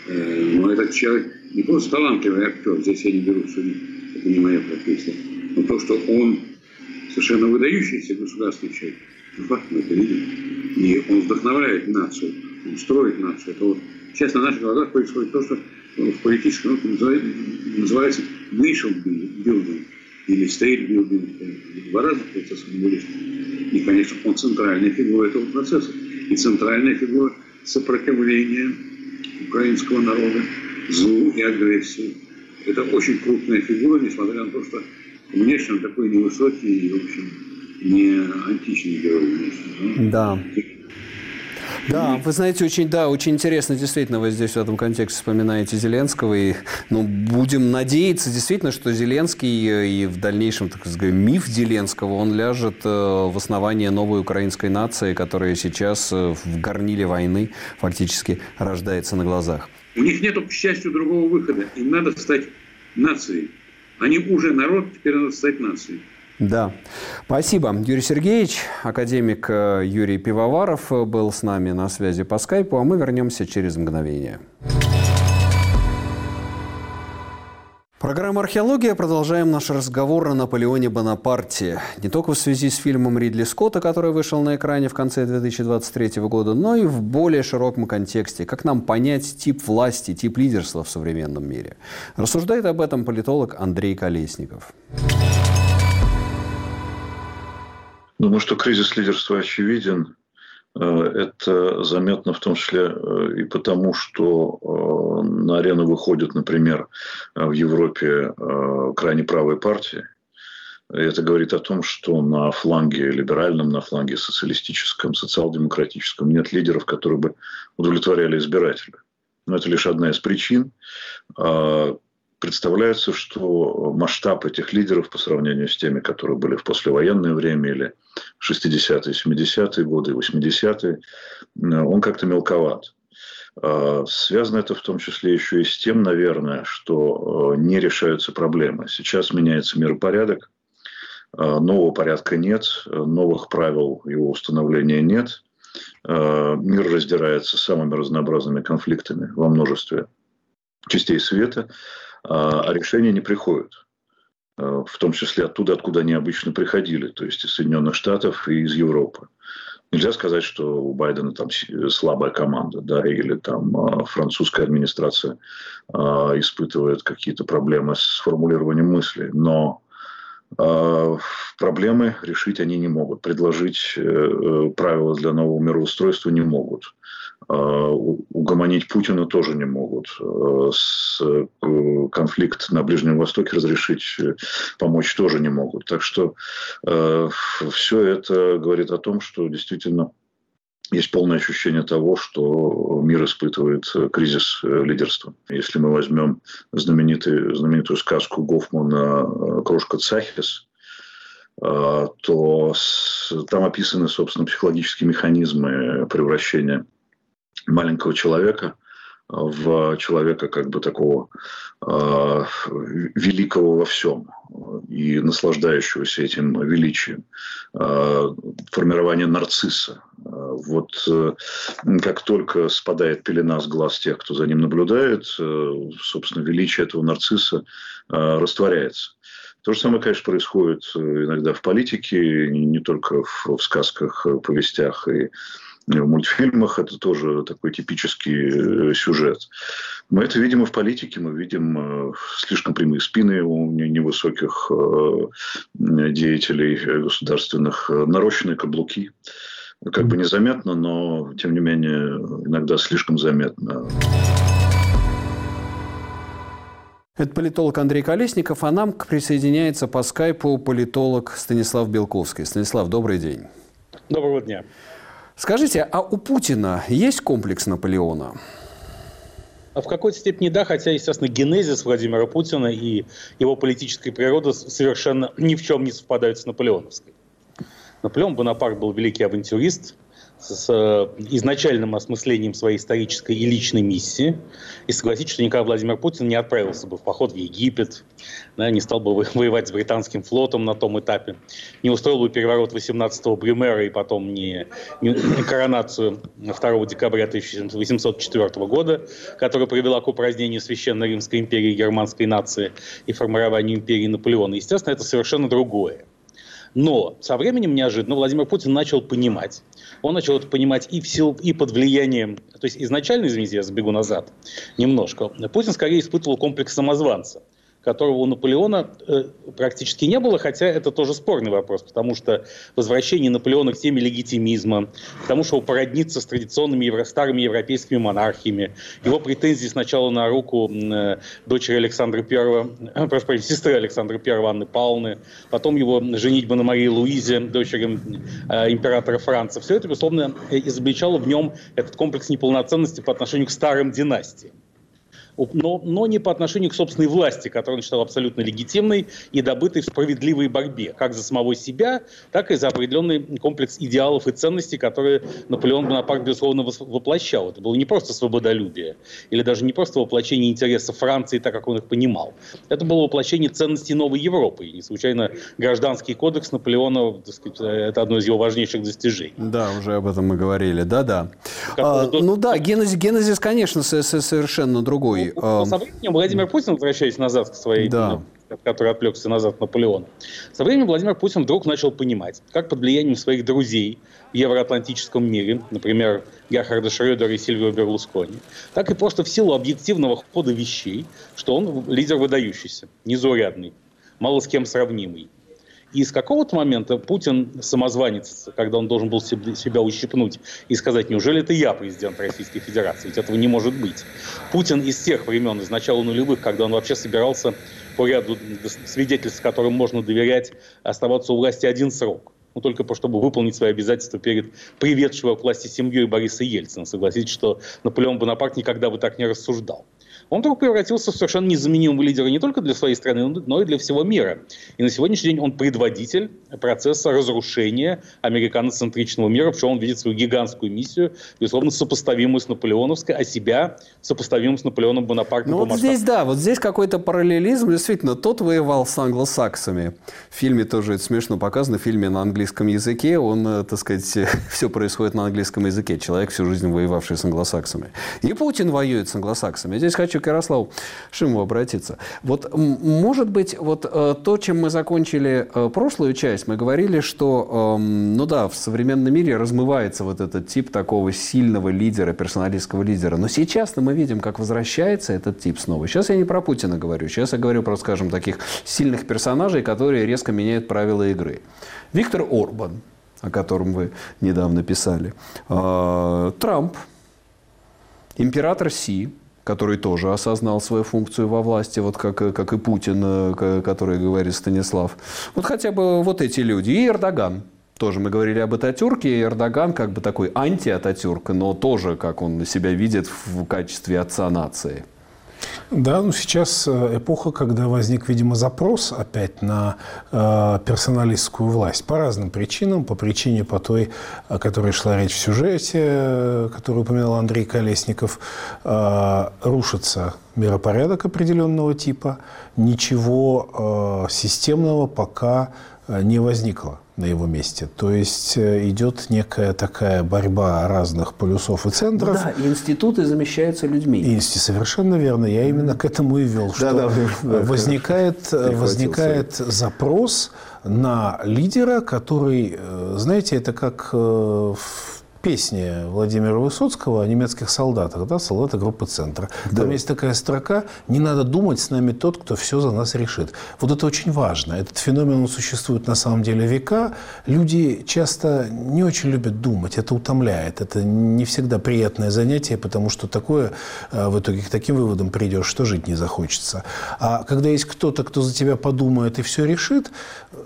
э, но этот человек не просто талантливый актер, здесь я не беру, что это не моя профессия, Но то, что он совершенно выдающийся государственный человек, факт мы это видим. И он вдохновляет нацию, он строит нацию. Это вот сейчас на наших глазах происходит то, что в политической науке называется nation building или state building. Два разных процесса были. И, конечно, он центральная фигура этого процесса. И центральная фигура сопротивления украинского народа злу и агрессии. Это очень крупная фигура, несмотря на то, что внешне он такой невысокий и, в общем, не античный герой внешне. Да. Да, вы знаете, очень, да, очень интересно, действительно, вы здесь в этом контексте вспоминаете Зеленского, и ну, будем надеяться, действительно, что Зеленский э, и в дальнейшем, так сказать, миф Зеленского, он ляжет э, в основание новой украинской нации, которая сейчас э, в горниле войны фактически рождается на глазах. У них нет, к счастью, другого выхода. Им надо стать нацией. Они уже народ, теперь надо стать нацией. Да. Спасибо. Юрий Сергеевич, академик э, Юрий Пивоваров э, был с нами на связи по скайпу, а мы вернемся через мгновение. Программа «Археология». Продолжаем наш разговор о Наполеоне Бонапарте. Не только в связи с фильмом Ридли Скотта, который вышел на экране в конце 2023 года, но и в более широком контексте. Как нам понять тип власти, тип лидерства в современном мире? Рассуждает об этом политолог Андрей Колесников. Думаю, что кризис лидерства очевиден. Э, это заметно в том числе э, и потому, что э, на арену выходят, например, в Европе крайне правые партии. Это говорит о том, что на фланге либеральном, на фланге социалистическом, социал-демократическом нет лидеров, которые бы удовлетворяли избирателя. Но это лишь одна из причин представляется, что масштаб этих лидеров по сравнению с теми, которые были в послевоенное время или 60-е, 70-е годы, 80-е, он как-то мелковат. А, связано это в том числе еще и с тем, наверное, что э, не решаются проблемы. Сейчас меняется миропорядок, а, нового порядка нет, новых правил его установления нет. А, мир раздирается самыми разнообразными конфликтами во множестве частей света. А, а решения не приходят. А, в том числе оттуда, откуда они обычно приходили, то есть из Соединенных Штатов и из Европы. Нельзя сказать, что у Байдена там слабая команда, да, или там а, французская администрация испытывает какие-то проблемы с формулированием мысли, но проблемы решить они не могут, предложить э, правила для нового мироустройства не могут. А, угомонить Путина тоже не могут. А, э, конфликт на Ближнем Востоке разрешить, э, помочь тоже не могут. Так что э, все это говорит о том, что действительно есть полное ощущение того, что мир испытывает кризис лидерства. Если мы возьмем знаменитый, знаменитую сказку Гофмана «Крошка Цахис», то там описаны, собственно, психологические механизмы превращения маленького человека в человека как бы такого э, великого во всем и наслаждающегося этим величием. Э, формирование нарцисса. Э, вот э, как только спадает пелена с глаз тех, кто за ним наблюдает, э, собственно, величие этого нарцисса э, растворяется. То же самое, конечно, происходит иногда в политике, не только в, в сказках, повестях и в мультфильмах это тоже такой типический э, сюжет. Мы это видим и в политике, мы видим э, слишком прямые спины у невысоких э, деятелей государственных, нарощенные каблуки. Как бы незаметно, но, тем не менее, иногда слишком заметно. Это политолог Андрей Колесников, а нам присоединяется по скайпу политолог Станислав Белковский. Станислав, добрый день. Доброго дня. Скажите, а у Путина есть комплекс Наполеона? А в какой-то степени да, хотя, естественно, генезис Владимира Путина и его политическая природа совершенно ни в чем не совпадают с наполеоновской. Наполеон Бонапарт был великий авантюрист, с э, изначальным осмыслением своей исторической и личной миссии. И согласитесь, что никогда Владимир Путин не отправился бы в поход в Египет, да, не стал бы воевать с британским флотом на том этапе, не устроил бы переворот 18-го Брюмера и потом не, не коронацию 2 декабря 1804 года, которая привела к упразднению Священной Римской империи и германской нации и формированию империи Наполеона. Естественно, это совершенно другое. Но со временем неожиданно Владимир Путин начал понимать, он начал это понимать и, в силу, и под влиянием, то есть изначально, извините, я забегу назад немножко, Путин скорее испытывал комплекс самозванца которого у Наполеона э, практически не было, хотя это тоже спорный вопрос, потому что возвращение Наполеона к теме легитимизма, к тому, что породниться с традиционными евро, старыми европейскими монархиями, его претензии сначала на руку э, дочери Александра I, прошу прощения, сестры Александра I Анны Павловны, потом его женитьба на Марии Луизе, дочери э, императора Франца. Все это, безусловно, изобличало в нем этот комплекс неполноценности по отношению к старым династиям но, но не по отношению к собственной власти, которую он считал абсолютно легитимной и добытой в справедливой борьбе, как за самого себя, так и за определенный комплекс идеалов и ценностей, которые Наполеон Бонапарт, безусловно, воплощал. Это было не просто свободолюбие, или даже не просто воплощение интересов Франции, так как он их понимал. Это было воплощение ценностей новой Европы. И не случайно гражданский кодекс Наполеона, сказать, это одно из его важнейших достижений. Да, уже об этом мы говорили. Да-да. А, ну да, генезис, генезис, конечно, совершенно другой. Ну, со временем Владимир Путин, возвращаясь назад к своей да который отвлекся назад Наполеона. Со временем Владимир Путин вдруг начал понимать, как под влиянием своих друзей в евроатлантическом мире, например, Герхарда Шрёдера и Сильвио Берлускони, так и просто в силу объективного хода вещей, что он лидер выдающийся, незаурядный, мало с кем сравнимый. И с какого-то момента Путин самозванец, когда он должен был себя ущипнуть и сказать, неужели это я президент Российской Федерации? Ведь этого не может быть. Путин из тех времен, из начала нулевых, когда он вообще собирался по ряду свидетельств, которым можно доверять, оставаться у власти один срок. Ну, только чтобы выполнить свои обязательства перед приведшего к власти семьей Бориса Ельцина. Согласитесь, что Наполеон Бонапарт никогда бы так не рассуждал он вдруг превратился в совершенно незаменимого лидера не только для своей страны, но и для всего мира. И на сегодняшний день он предводитель процесса разрушения американоцентричного мира, причем он видит свою гигантскую миссию, безусловно, сопоставимую с наполеоновской, а себя сопоставимым с Наполеоном Бонапартом. Ну вот здесь, да, вот здесь какой-то параллелизм. Действительно, тот воевал с англосаксами. В фильме тоже это смешно показано, в фильме на английском языке, он, э, так сказать, все происходит на английском языке. Человек всю жизнь воевавший с англосаксами. И Путин воюет с англосаксами. Здесь хочу к Ярославу Шимову обратиться. Вот, может быть, вот э, то, чем мы закончили э, прошлую часть, мы говорили, что, эм, ну да, в современном мире размывается вот этот тип такого сильного лидера, персоналистского лидера. Но сейчас мы видим, как возвращается этот тип снова. Сейчас я не про Путина говорю. Сейчас я говорю про, скажем, таких сильных персонажей, которые резко меняют правила игры. Виктор Орбан, о котором вы недавно писали. Э, Трамп, император Си, который тоже осознал свою функцию во власти, вот как, как и Путин, э, который говорит Станислав. Вот хотя бы вот эти люди. И Эрдоган. Тоже мы говорили об Ататюрке, и Эрдоган как бы такой анти-Ататюрк, но тоже, как он себя видит в качестве отца нации. Да, ну сейчас э, эпоха, когда возник, видимо, запрос опять на э, персоналистскую власть по разным причинам. По причине по той, о которой шла речь в сюжете, э, которую упоминал Андрей Колесников, э, рушится миропорядок определенного типа. Ничего э, системного пока э, не возникло на его месте. То есть э, идет некая такая борьба разных полюсов и центров. Да, и институты замещаются людьми. Инсти, совершенно верно. Я именно к этому и вел, что да, да, возникает, возникает запрос на лидера, который, э, знаете, это как э, в песни Владимира Высоцкого о немецких солдатах, да, солдаты группы «Центра». Да. Там есть такая строка «Не надо думать, с нами тот, кто все за нас решит». Вот это очень важно. Этот феномен он существует на самом деле века. Люди часто не очень любят думать, это утомляет. Это не всегда приятное занятие, потому что такое э, в итоге к таким выводам придешь, что жить не захочется. А когда есть кто-то, кто за тебя подумает и все решит,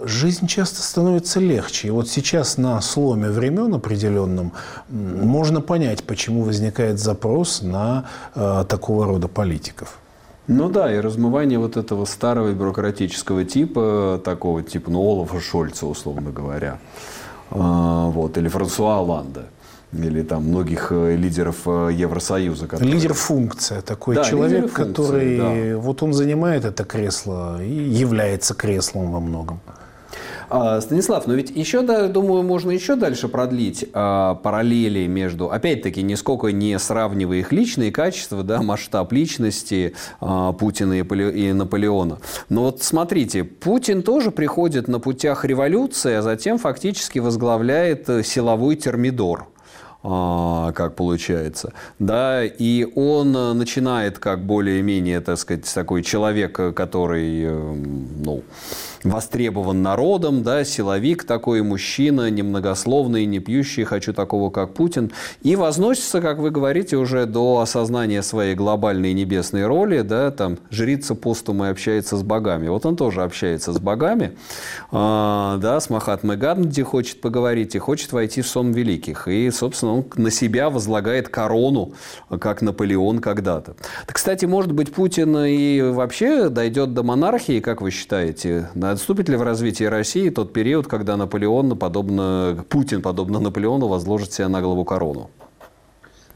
жизнь часто становится легче. И вот сейчас на сломе времен определенном можно понять, почему возникает запрос на э, такого рода политиков. Ну да, и размывание вот этого старого бюрократического типа, такого типа, ну, Олафа Шольца, условно говоря, э, вот, или Франсуа Оланда. или там многих э, лидеров э, Евросоюза. Которые... Лидер-функция, такой да, человек, который да. вот он занимает это кресло и является креслом во многом. А, Станислав, но ведь еще, да, думаю, можно еще дальше продлить а, параллели между, опять-таки, нисколько не сравнивая их личные качества, да, масштаб личности а, Путина и, Наполеона. Но вот смотрите, Путин тоже приходит на путях революции, а затем фактически возглавляет э, силовой термидор как получается, да, и он э, начинает как более-менее, так сказать, такой человек, э, который, ну, востребован народом, да, силовик такой, мужчина, немногословный, не пьющий, хочу такого, как Путин, и возносится, как вы говорите, уже до осознания своей глобальной небесной роли, да, там, жрица постум и общается с богами. Вот он тоже общается с богами, э, да, с Махатмой Ганди хочет поговорить и хочет войти в сон великих. И, собственно, он на себя возлагает корону, как Наполеон когда-то. Кстати, может быть, Путин и вообще дойдет до монархии, как вы считаете? Отступит ли в развитии России тот период, когда Наполеон, подобно, Путин, подобно Наполеону, возложит себе на голову корону?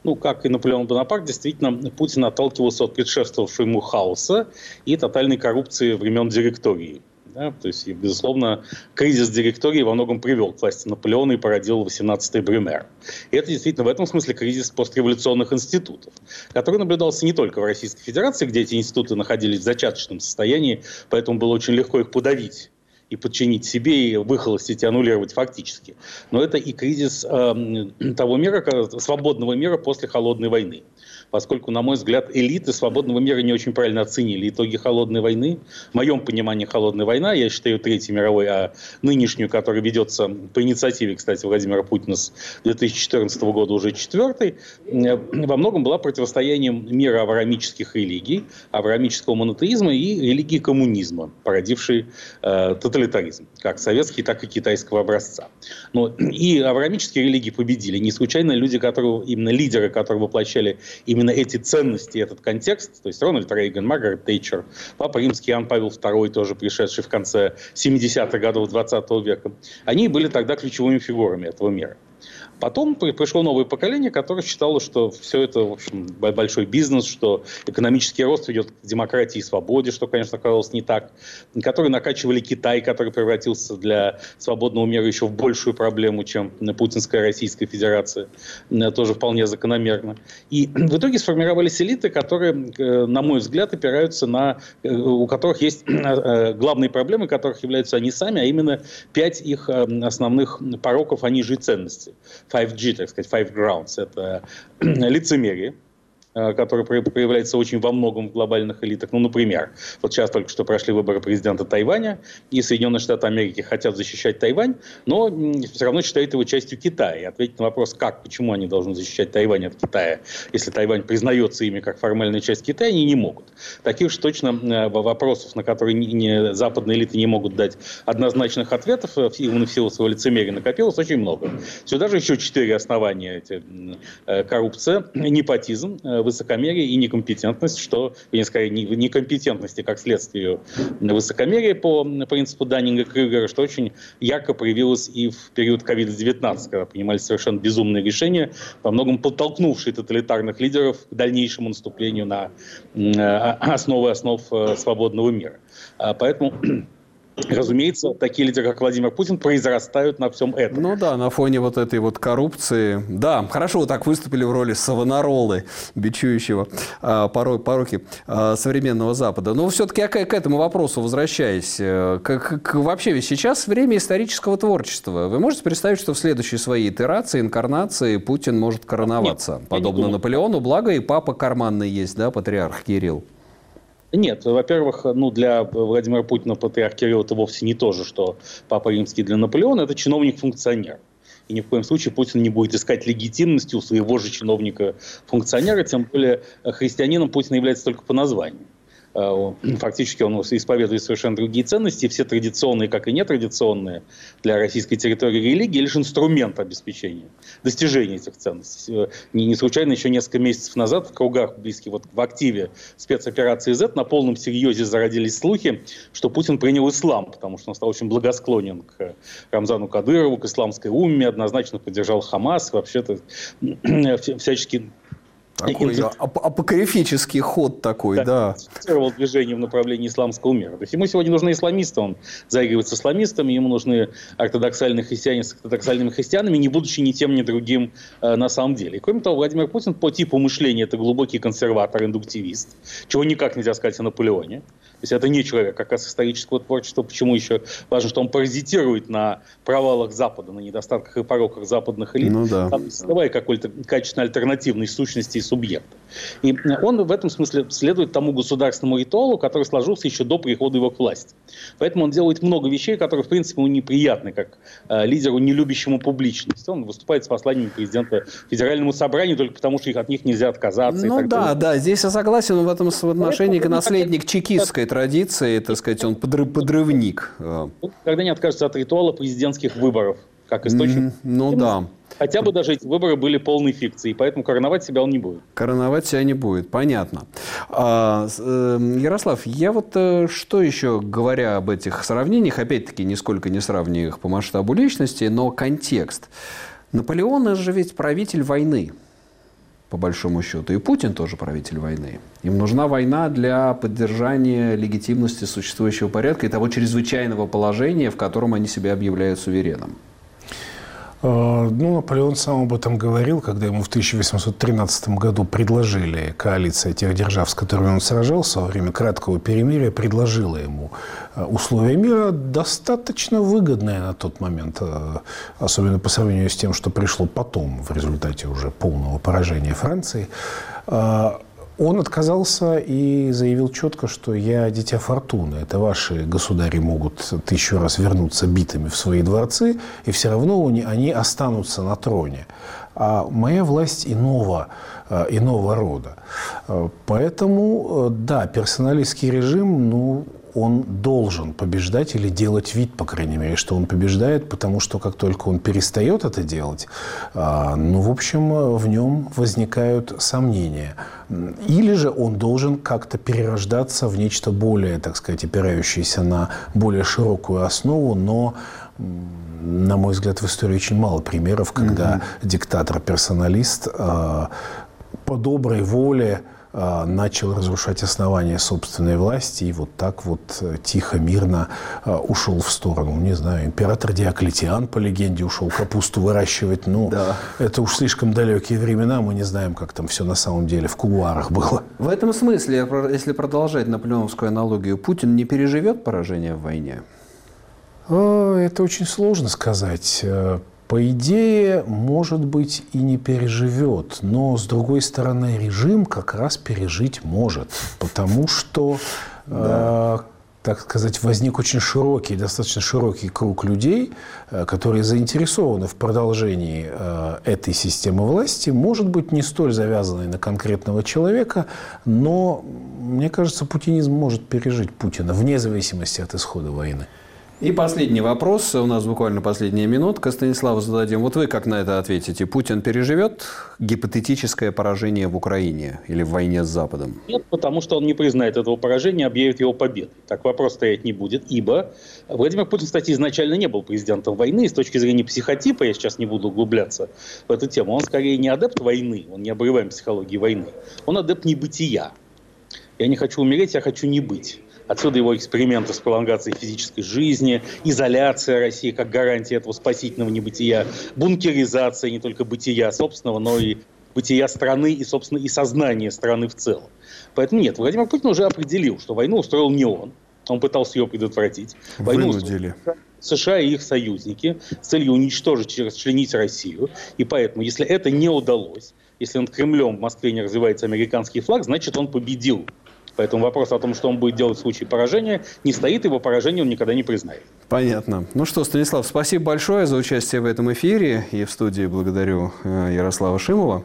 ну, как и Наполеон Бонапарт, действительно, Путин отталкивался от предшествовавшего ему хаоса и тотальной коррупции времен директории. Да? То есть, безусловно, кризис директории во многом привел к власти Наполеона и породил 18-й Брюмер. И это действительно в этом смысле кризис постреволюционных институтов, который наблюдался не только в Российской Федерации, где эти институты находились в зачаточном состоянии, поэтому было очень легко их подавить и подчинить себе, и выхолостить, и аннулировать фактически. Но это и кризис э, того мира, свободного мира после Холодной войны поскольку, на мой взгляд, элиты свободного мира не очень правильно оценили итоги холодной войны. В моем понимании холодная война, я считаю Третьей мировой, а нынешнюю, которая ведется по инициативе, кстати, Владимира Путина с 2014 года уже четвертой, э, во многом была противостоянием мира авраамических религий, авраамического монотеизма и религии коммунизма, породившей э, тоталитаризм, как советский, так и китайского образца. Но и авраамические религии победили. Не случайно люди, которые, именно лидеры, которые воплощали именно именно эти ценности, этот контекст, то есть Рональд Рейган, Маргарет Тейчер, Папа Римский Иоанн Павел II, тоже пришедший в конце 70-х годов 20 века, они были тогда ключевыми фигурами этого мира. Потом пришло новое поколение, которое считало, что все это, в общем, большой бизнес, что экономический рост ведет к демократии и свободе, что, конечно, оказалось не так. Которые накачивали Китай, который превратился для свободного мира еще в большую проблему, чем Путинская Российская Федерация. Тоже вполне закономерно. И в итоге сформировались элиты, которые, э, на мой взгляд, опираются на... Э, у которых есть э, главные проблемы, которых являются они сами, а именно пять их основных пороков, они же и ценности. 5G, так сказать, Five Grounds. Это лицемерие, который проявляется очень во многом в глобальных элитах. Ну, например, вот сейчас только что прошли выборы президента Тайваня, и Соединенные Штаты Америки хотят защищать Тайвань, но все равно считают его частью Китая. И ответить на вопрос, как, почему они должны защищать Тайвань от Китая, если Тайвань признается ими как формальная часть Китая, они не могут. Таких же точно э, вопросов, на которые не, не, западные элиты не могут дать однозначных ответов, э, именно в силу своего лицемерия накопилось очень много. Сюда же еще четыре основания. Эти, коррупция, непотизм, высокомерие и некомпетентность, что, или скорее, некомпетентности как следствие высокомерия по принципу Даннинга-Крюгера, что очень ярко проявилось и в период COVID-19, когда принимались совершенно безумные решения, по многому подтолкнувшие тоталитарных лидеров к дальнейшему наступлению на основы основ э, свободного мира. А поэтому Разумеется, такие лидеры, как Владимир Путин, произрастают на всем этом. Ну да, на фоне вот этой вот коррупции. Да, хорошо вот так выступили в роли Савонаролы, бичующего а, порой, пороки а, современного Запада. Но все-таки к, к этому вопросу возвращаясь, э, как, как, вообще ведь сейчас время исторического творчества. Вы можете представить, что в следующей своей итерации, инкарнации Путин может короноваться? Нет, Подобно Наполеону, благо и папа карманный есть, да, патриарх Кирилл. Нет, во-первых, ну, для Владимира Путина патриарх Кирилл это вовсе не то же, что Папа Римский для Наполеона, это чиновник-функционер. И ни в коем случае Путин не будет искать легитимности у своего же чиновника-функционера, тем более христианином Путин является только по названию. Э, фактически он исповедует совершенно другие ценности, все традиционные, как и нетрадиционные для российской территории религии, лишь инструмент обеспечения, достижения этих ценностей. Э, не, не случайно еще несколько месяцев назад в кругах близких вот в активе спецоперации Z на полном серьезе зародились слухи, что Путин принял ислам, потому что он стал очень благосклонен к Рамзану Кадырову, к исламской умме, однозначно поддержал Хамас, вообще-то всячески такой ап апокрифический ход такой, да. да. движение в направлении исламского мира. То есть ему сегодня нужны исламисты, он заигрывает с исламистами, ему нужны ортодоксальные христиане с ортодоксальными христианами, не будучи ни тем, ни другим э, на самом деле. И кроме того, Владимир Путин по типу мышления это глубокий консерватор, индуктивист, чего никак нельзя сказать о Наполеоне. То есть это не человек как раз исторического творчества. Почему еще важно, что он паразитирует на провалах Запада, на недостатках и пороках западных элит, ну, да. создавая какой-то качественно альтернативной сущности и субъекта. И он в этом смысле следует тому государственному ритуалу, который сложился еще до прихода его к власти. Поэтому он делает много вещей, которые, в принципе, ему неприятны, как э, лидеру, не любящему публичность. Он выступает с посланиями президента Федеральному собранию только потому, что их, от них нельзя отказаться. Ну да, далее. да, здесь я согласен в этом отношении к наследник чекистской традиции, так сказать, он подрыв, подрывник. Когда не откажется от ритуала президентских выборов, как источник. Ну да. Хотя бы даже эти выборы были полной фикцией, поэтому короновать себя он не будет. Короновать себя не будет, понятно. А, э, Ярослав, я вот э, что еще, говоря об этих сравнениях, опять-таки, нисколько не сравниваю их по масштабу личности, но контекст. Наполеон же ведь правитель войны по большому счету. И Путин тоже правитель войны. Им нужна война для поддержания легитимности существующего порядка и того чрезвычайного положения, в котором они себя объявляют сувереном. Э, ну, Наполеон сам об этом говорил, когда ему в 1813 году предложили коалиция тех держав, с которыми он сражался во время краткого перемирия, предложила ему э, условия мира достаточно выгодные на тот момент, э, особенно по сравнению с тем, что пришло потом в результате уже полного поражения Франции. Он отказался и заявил четко, что я дитя фортуны. Это ваши государи могут тысячу раз вернуться битыми в свои дворцы, и все равно они останутся на троне. А моя власть иного, э, иного рода. Э, поэтому, э, да, персоналистский режим, ну, он должен побеждать или делать вид, по крайней мере, что он побеждает, потому что как только он перестает это делать, а, ну, в общем, в нем возникают сомнения. Или же он должен как-то перерождаться в нечто более, так сказать, опирающееся на более широкую основу, но на мой взгляд, в истории очень мало примеров, когда mm-hmm. диктатор-персоналист э, по доброй воле начал разрушать основания собственной власти и вот так вот э, тихо, мирно а, ушел в сторону. Не знаю, император Диоклетиан, по легенде, ушел капусту выращивать. Ну, да. это уж слишком далекие времена, мы не знаем, как там все на самом деле в кулуарах было. В этом смысле, если продолжать наполеоновскую аналогию, Путин не переживет поражение в войне? Это очень сложно сказать. По идее, может быть, и не переживет. Но, с другой стороны, режим как раз пережить может. Потому что, да. э, так сказать, возник очень широкий, достаточно широкий круг людей, э, которые заинтересованы в продолжении э, этой системы власти. Может быть, не столь завязанной на конкретного человека, но, мне кажется, путинизм может пережить Путина, вне зависимости от исхода войны. И последний вопрос. У нас буквально последняя минутка. Станиславу зададим. Вот вы как на это ответите? Путин переживет гипотетическое поражение в Украине или в войне с Западом? Нет, потому что он не признает этого поражения, объявит его победой. Так вопрос стоять не будет, ибо Владимир Путин, кстати, изначально не был президентом войны. И с точки зрения психотипа, я сейчас не буду углубляться в эту тему, он скорее не адепт войны, он не обрываем психологии войны. Он адепт небытия. Я не хочу умереть, я хочу не быть. Отсюда его эксперименты с пролонгацией физической жизни, изоляция России как гарантия этого спасительного небытия, бункеризация не только бытия собственного, но и бытия страны и, собственно, и сознания страны в целом. Поэтому нет, Владимир Путин уже определил, что войну устроил не он, он пытался ее предотвратить. Войну Вынудили. США и их союзники с целью уничтожить расчленить Россию. И поэтому, если это не удалось, если над Кремлем в Москве не развивается американский флаг, значит он победил. Поэтому вопрос о том, что он будет делать в случае поражения, не стоит, его поражение он никогда не признает. Понятно. Ну что, Станислав, спасибо большое за участие в этом эфире. И в студии благодарю э, Ярослава Шимова.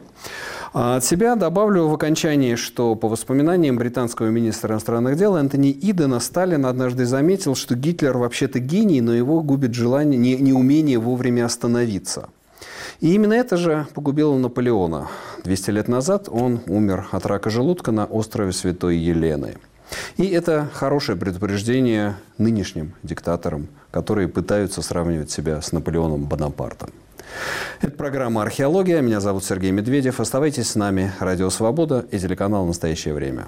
А от себя добавлю в окончании, что по воспоминаниям британского министра иностранных дел Антони Идена Сталин однажды заметил, что Гитлер вообще-то гений, но его губит желание, не, неумение вовремя остановиться. И именно это же погубило Наполеона. 200 лет назад он умер от рака желудка на острове Святой Елены. И это хорошее предупреждение нынешним диктаторам, которые пытаются сравнивать себя с Наполеоном Бонапартом. Это программа «Археология». Меня зовут Сергей Медведев. Оставайтесь с нами. Радио «Свобода» и телеканал «Настоящее время».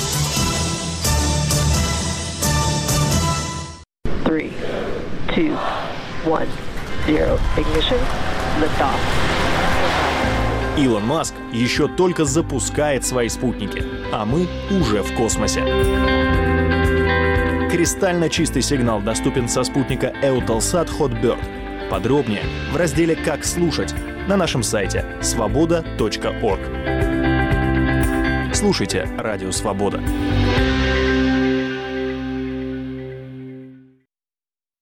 Two, one, zero. Ignition. Liftoff. Илон Маск еще только запускает свои спутники, а мы уже в космосе. Кристально чистый сигнал доступен со спутника Eutelsat Hotbird. Подробнее в разделе «Как слушать» на нашем сайте свобода.орг. Слушайте «Радио Свобода».